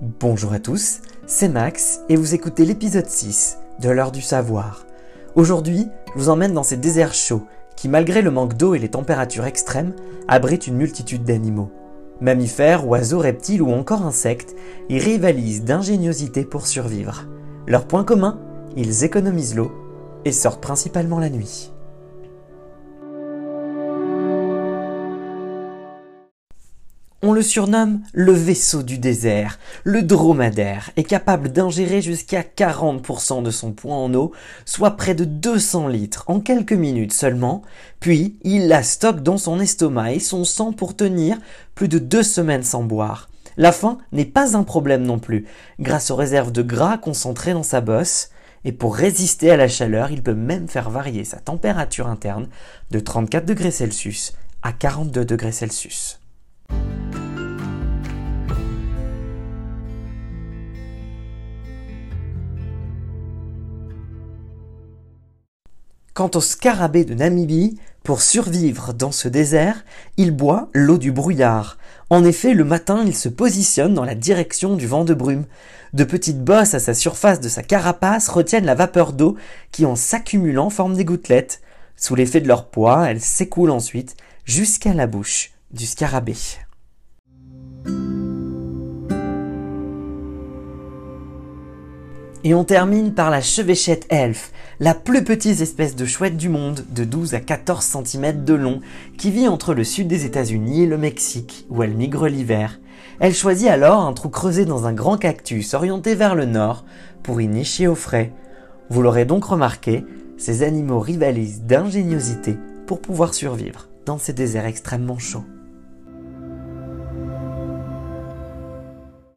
Bonjour à tous, c'est Max et vous écoutez l'épisode 6 de l'heure du savoir. Aujourd'hui, je vous emmène dans ces déserts chauds qui, malgré le manque d'eau et les températures extrêmes, abritent une multitude d'animaux. Mammifères, oiseaux, reptiles ou encore insectes, ils rivalisent d'ingéniosité pour survivre. Leur point commun, ils économisent l'eau et sortent principalement la nuit. On le surnomme le vaisseau du désert. Le dromadaire est capable d'ingérer jusqu'à 40% de son poids en eau, soit près de 200 litres en quelques minutes seulement, puis il la stocke dans son estomac et son sang pour tenir plus de deux semaines sans boire. La faim n'est pas un problème non plus, grâce aux réserves de gras concentrées dans sa bosse, et pour résister à la chaleur, il peut même faire varier sa température interne de 34 degrés Celsius à 42 degrés Celsius. Quant au scarabée de Namibie, pour survivre dans ce désert, il boit l'eau du brouillard. En effet, le matin, il se positionne dans la direction du vent de brume. De petites bosses à sa surface de sa carapace retiennent la vapeur d'eau qui, en s'accumulant, forme des gouttelettes. Sous l'effet de leur poids, elles s'écoulent ensuite jusqu'à la bouche du scarabée. Et on termine par la chevêchette elfe, la plus petite espèce de chouette du monde, de 12 à 14 cm de long, qui vit entre le sud des États-Unis et le Mexique, où elle migre l'hiver. Elle choisit alors un trou creusé dans un grand cactus orienté vers le nord pour y nicher au frais. Vous l'aurez donc remarqué, ces animaux rivalisent d'ingéniosité pour pouvoir survivre dans ces déserts extrêmement chauds.